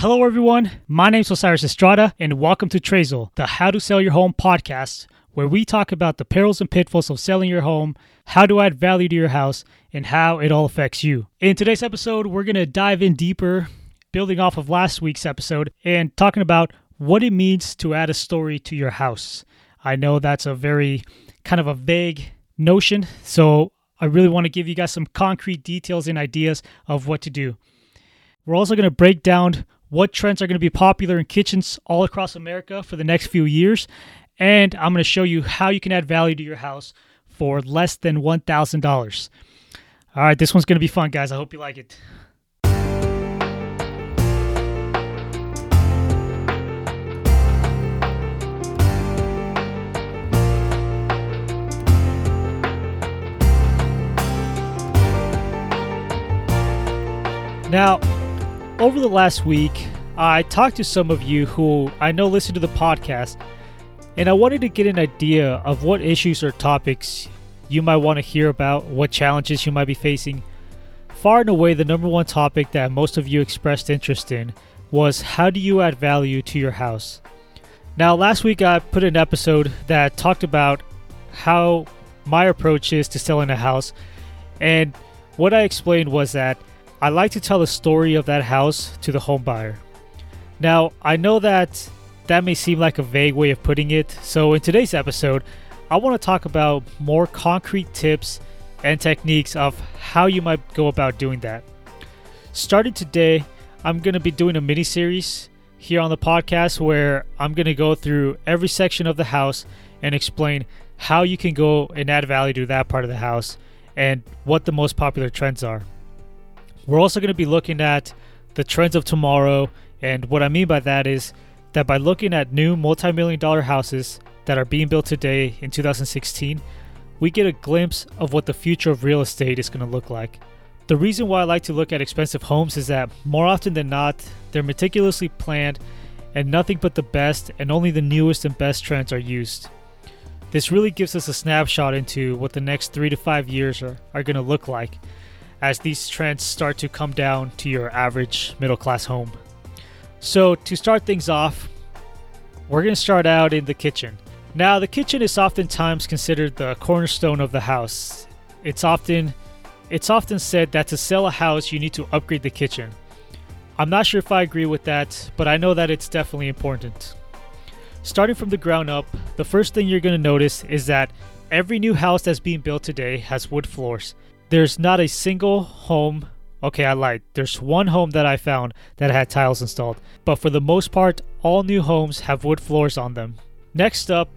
Hello, everyone. My name is Osiris Estrada, and welcome to Trazul, the How to Sell Your Home podcast, where we talk about the perils and pitfalls of selling your home, how to add value to your house, and how it all affects you. In today's episode, we're going to dive in deeper, building off of last week's episode, and talking about what it means to add a story to your house. I know that's a very kind of a vague notion, so I really want to give you guys some concrete details and ideas of what to do. We're also going to break down what trends are going to be popular in kitchens all across America for the next few years. And I'm going to show you how you can add value to your house for less than $1,000. All right, this one's going to be fun, guys. I hope you like it. Now, over the last week, I talked to some of you who I know listen to the podcast, and I wanted to get an idea of what issues or topics you might want to hear about, what challenges you might be facing. Far and away, the number one topic that most of you expressed interest in was how do you add value to your house? Now, last week I put an episode that talked about how my approach is to selling a house, and what I explained was that I like to tell the story of that house to the home buyer. Now, I know that that may seem like a vague way of putting it, so in today's episode, I want to talk about more concrete tips and techniques of how you might go about doing that. Starting today, I'm going to be doing a mini series here on the podcast where I'm going to go through every section of the house and explain how you can go and add value to that part of the house and what the most popular trends are. We're also going to be looking at the trends of tomorrow. And what I mean by that is that by looking at new multi million dollar houses that are being built today in 2016, we get a glimpse of what the future of real estate is going to look like. The reason why I like to look at expensive homes is that more often than not, they're meticulously planned and nothing but the best and only the newest and best trends are used. This really gives us a snapshot into what the next three to five years are, are going to look like as these trends start to come down to your average middle class home. So, to start things off, we're going to start out in the kitchen. Now, the kitchen is oftentimes considered the cornerstone of the house. It's often it's often said that to sell a house, you need to upgrade the kitchen. I'm not sure if I agree with that, but I know that it's definitely important. Starting from the ground up, the first thing you're going to notice is that every new house that's being built today has wood floors. There's not a single home. Okay, I lied. There's one home that I found that had tiles installed, but for the most part, all new homes have wood floors on them. Next up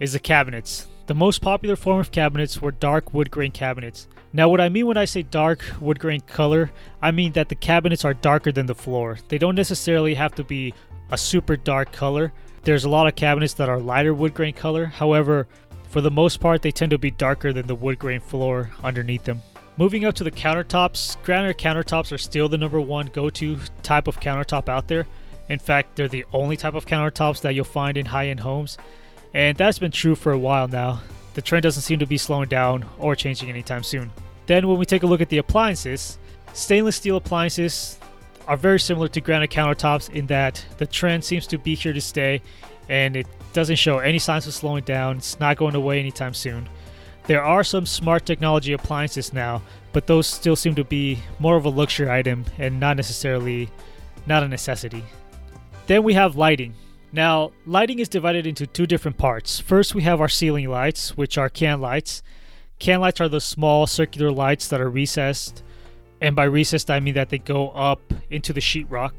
is the cabinets. The most popular form of cabinets were dark wood grain cabinets. Now, what I mean when I say dark wood grain color, I mean that the cabinets are darker than the floor. They don't necessarily have to be a super dark color. There's a lot of cabinets that are lighter wood grain color. However, for the most part, they tend to be darker than the wood grain floor underneath them. Moving up to the countertops, granite countertops are still the number one go to type of countertop out there. In fact, they're the only type of countertops that you'll find in high end homes, and that's been true for a while now. The trend doesn't seem to be slowing down or changing anytime soon. Then, when we take a look at the appliances, stainless steel appliances are very similar to granite countertops in that the trend seems to be here to stay and it doesn't show any signs of slowing down. It's not going away anytime soon. There are some smart technology appliances now, but those still seem to be more of a luxury item and not necessarily not a necessity. Then we have lighting. Now, lighting is divided into two different parts. First, we have our ceiling lights, which are can lights. Can lights are the small circular lights that are recessed, and by recessed I mean that they go up into the sheetrock.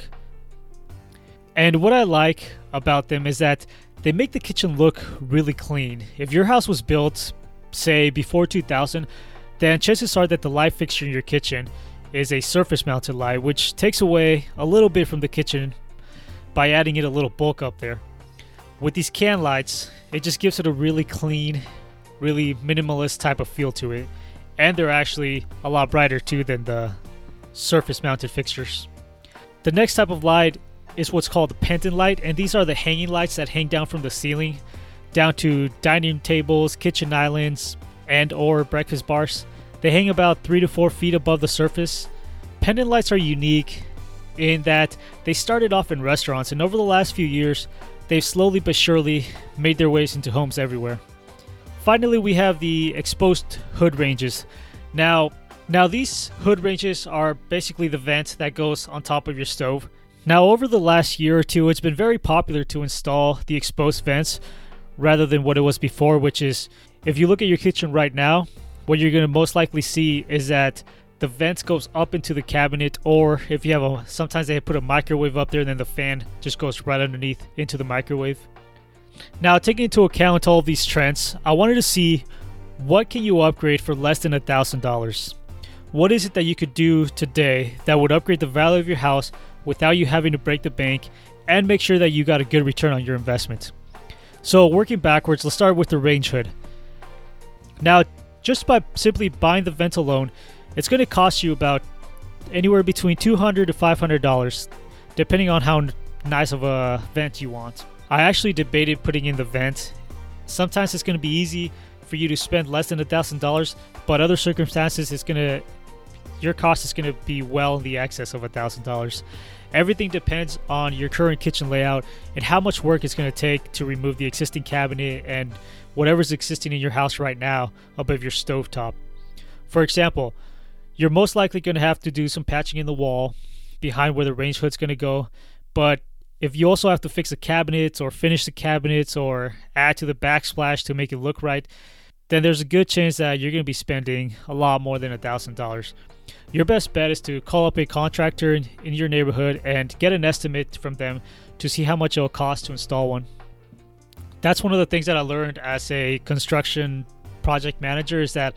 And what I like about them is that they make the kitchen look really clean. If your house was built, say, before 2000, then chances are that the light fixture in your kitchen is a surface mounted light, which takes away a little bit from the kitchen by adding it a little bulk up there. With these can lights, it just gives it a really clean, really minimalist type of feel to it. And they're actually a lot brighter too than the surface mounted fixtures. The next type of light is what's called the pendant light, and these are the hanging lights that hang down from the ceiling down to dining tables, kitchen islands, and or breakfast bars. They hang about three to four feet above the surface. Pendant lights are unique in that they started off in restaurants and over the last few years, they've slowly but surely made their ways into homes everywhere. Finally, we have the exposed hood ranges. Now, now these hood ranges are basically the vent that goes on top of your stove. Now, over the last year or two, it's been very popular to install the exposed vents rather than what it was before, which is if you look at your kitchen right now, what you're going to most likely see is that the vent goes up into the cabinet or if you have a sometimes they put a microwave up there and then the fan just goes right underneath into the microwave now taking into account all these trends i wanted to see what can you upgrade for less than a thousand dollars? What is it that you could do today that would upgrade the value of your house without you having to break the bank and make sure that you got a good return on your investment? So working backwards let's start with the range hood. Now just by simply buying the vent alone it's going to cost you about anywhere between 200 to 500 dollars depending on how nice of a vent you want i actually debated putting in the vent sometimes it's going to be easy for you to spend less than a thousand dollars but other circumstances it's going to your cost is going to be well in the excess of a thousand dollars everything depends on your current kitchen layout and how much work it's going to take to remove the existing cabinet and whatever's existing in your house right now above your stove top for example you're most likely going to have to do some patching in the wall behind where the range hood's going to go. But if you also have to fix the cabinets or finish the cabinets or add to the backsplash to make it look right, then there's a good chance that you're going to be spending a lot more than a thousand dollars. Your best bet is to call up a contractor in, in your neighborhood and get an estimate from them to see how much it'll cost to install one. That's one of the things that I learned as a construction project manager is that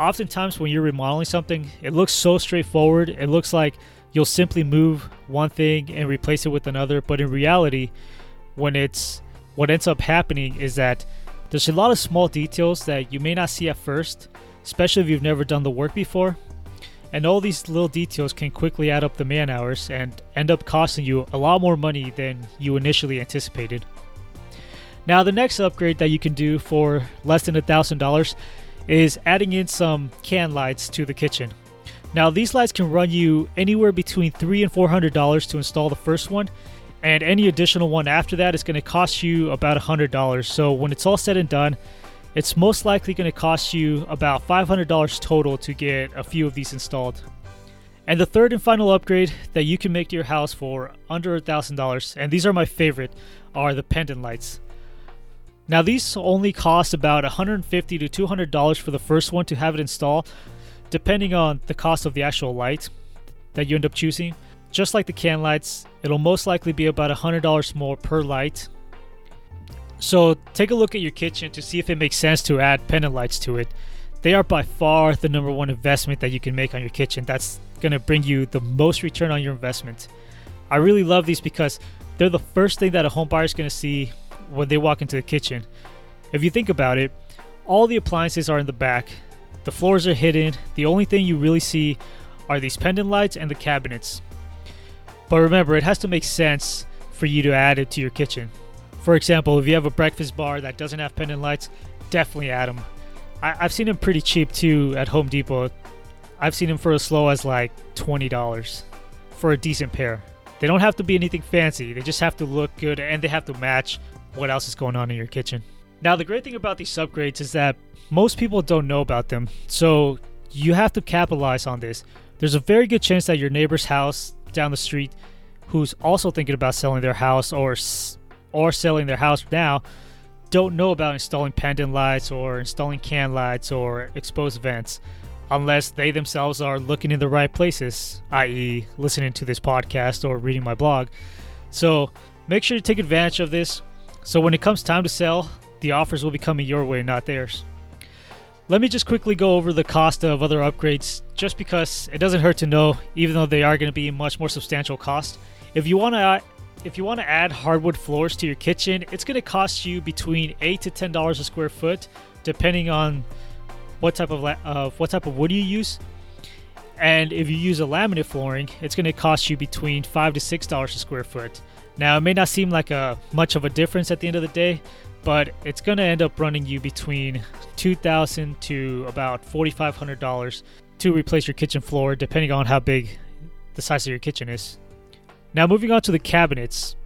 oftentimes when you're remodeling something, it looks so straightforward. It looks like you'll simply move one thing and replace it with another, but in reality, when it's what ends up happening is that there's a lot of small details that you may not see at first, especially if you've never done the work before. And all these little details can quickly add up the man hours and end up costing you a lot more money than you initially anticipated. Now, the next upgrade that you can do for less than a thousand dollars is adding in some can lights to the kitchen. Now these lights can run you anywhere between three and four hundred dollars to install the first one, and any additional one after that is going to cost you about a hundred dollars. So when it's all said and done, it's most likely going to cost you about five hundred dollars total to get a few of these installed. And the third and final upgrade that you can make to your house for under a thousand dollars, and these are my favorite, are the pendant lights. Now these only cost about 150 to 200 dollars for the first one to have it installed, depending on the cost of the actual light that you end up choosing. Just like the can lights, it'll most likely be about $100 more per light. So take a look at your kitchen to see if it makes sense to add pendant lights to it. They are by far the number one investment that you can make on your kitchen. That's going to bring you the most return on your investment. I really love these because they're the first thing that a home buyer is going to see when they walk into the kitchen. If you think about it, all the appliances are in the back. The floors are hidden. The only thing you really see are these pendant lights and the cabinets. But remember, it has to make sense for you to add it to your kitchen. For example, if you have a breakfast bar that doesn't have pendant lights, definitely add them. I- have seen them pretty cheap too at Home Depot. I've seen them for as low as like $20 for a decent pair. They don't have to be anything fancy, they just have to look good and they have to match what else is going on in your kitchen. Now, the great thing about these upgrades is that most people don't know about them, so you have to capitalize on this. There's a very good chance that your neighbor's house down the street, who's also thinking about selling their house or or selling their house now, don't know about installing pendant lights or installing can lights or exposed vents unless they themselves are looking in the right places, i.e., listening to this podcast or reading my blog. So make sure to take advantage of this. So when it comes time to sell, the offers will be coming your way, not theirs. Let me just quickly go over the cost of other upgrades, just because it doesn't hurt to know, even though they are going to be much more substantial cost. If you want to, if you want to add hardwood floors to your kitchen, it's going to cost you between eight to ten dollars a square foot, depending on what type of what type of wood you use. And if you use a laminate flooring, it's going to cost you between five to six dollars a square foot. Now, it may not seem like a much of a difference at the end of the day, but it's going to end up running you between 2,000 to about $4,500 to replace your kitchen floor, depending on how big the size of your kitchen is. Now, moving on to the cabinets.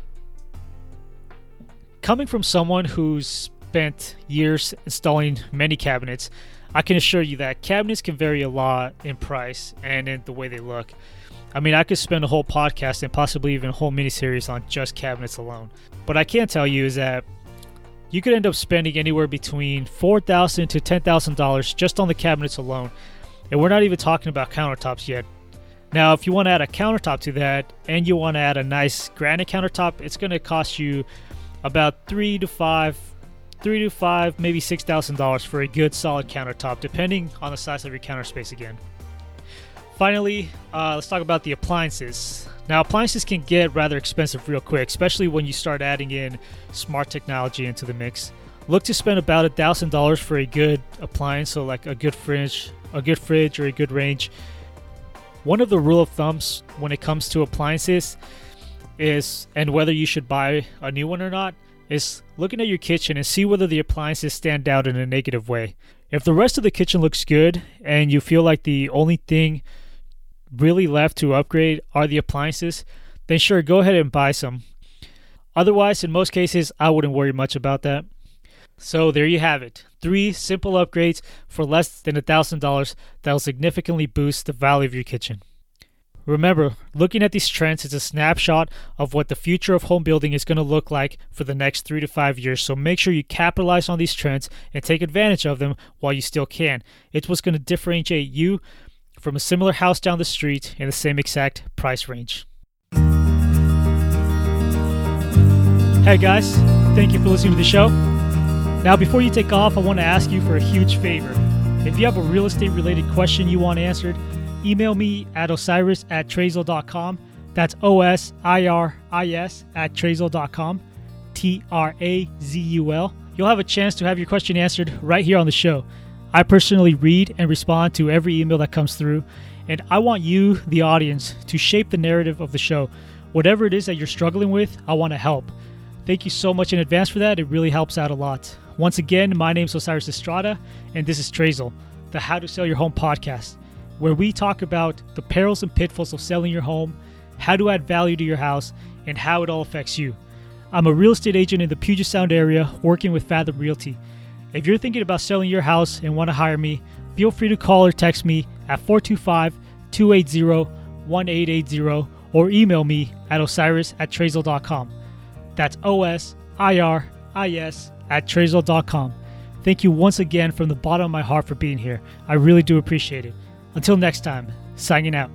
Coming from someone who's spent years installing many cabinets, I can assure you that cabinets can vary a lot in price and in the way they look. I mean, I could spend a whole podcast and possibly even a whole miniseries on just cabinets alone. But I can tell you is that you could end up spending anywhere between $4,000 to $10,000 just on the cabinets alone. And we're not even talking about countertops yet. Now, if you want to add a countertop to that and you want to add a nice granite countertop, it's going to cost you about three to five, three to five, maybe six thousand dollars for a good solid countertop, depending on the size of your counter space again. Finally, uh, let's talk about the appliances. Now, appliances can get rather expensive real quick, especially when you start adding in smart technology into the mix. Look to spend about a thousand dollars for a good appliance, so like a good fridge, a good fridge, or a good range. One of the rule of thumbs when it comes to appliances is, and whether you should buy a new one or not, is looking at your kitchen and see whether the appliances stand out in a negative way. If the rest of the kitchen looks good and you feel like the only thing really left to upgrade are the appliances, then sure, go ahead and buy some. Otherwise, in most cases, I wouldn't worry much about that. So there you have it. Three simple upgrades for less than $1,000 that will significantly boost the value of your kitchen. Remember, looking at these trends is a snapshot of what the future of home building is going to look like for the next three to five years. So make sure you capitalize on these trends and take advantage of them while you still can. It's what's going to differentiate you from a similar house down the street in the same exact price range. Hey guys, thank you for listening to the show. Now, before you take off, I want to ask you for a huge favor. If you have a real estate related question you want answered, email me at osiris at trazul.com. That's O S I R I S at trazul.com. T R A Z U L. You'll have a chance to have your question answered right here on the show. I personally read and respond to every email that comes through, and I want you, the audience, to shape the narrative of the show. Whatever it is that you're struggling with, I want to help. Thank you so much in advance for that. It really helps out a lot. Once again, my name is Osiris Estrada, and this is Trazul, the How to Sell Your Home podcast, where we talk about the perils and pitfalls of selling your home, how to add value to your house, and how it all affects you. I'm a real estate agent in the Puget Sound area working with Fathom Realty. If you're thinking about selling your house and want to hire me, feel free to call or text me at 425 280 1880 or email me at osiris at trazul.com. That's O S I R I S at trazul.com. Thank you once again from the bottom of my heart for being here. I really do appreciate it. Until next time, signing out.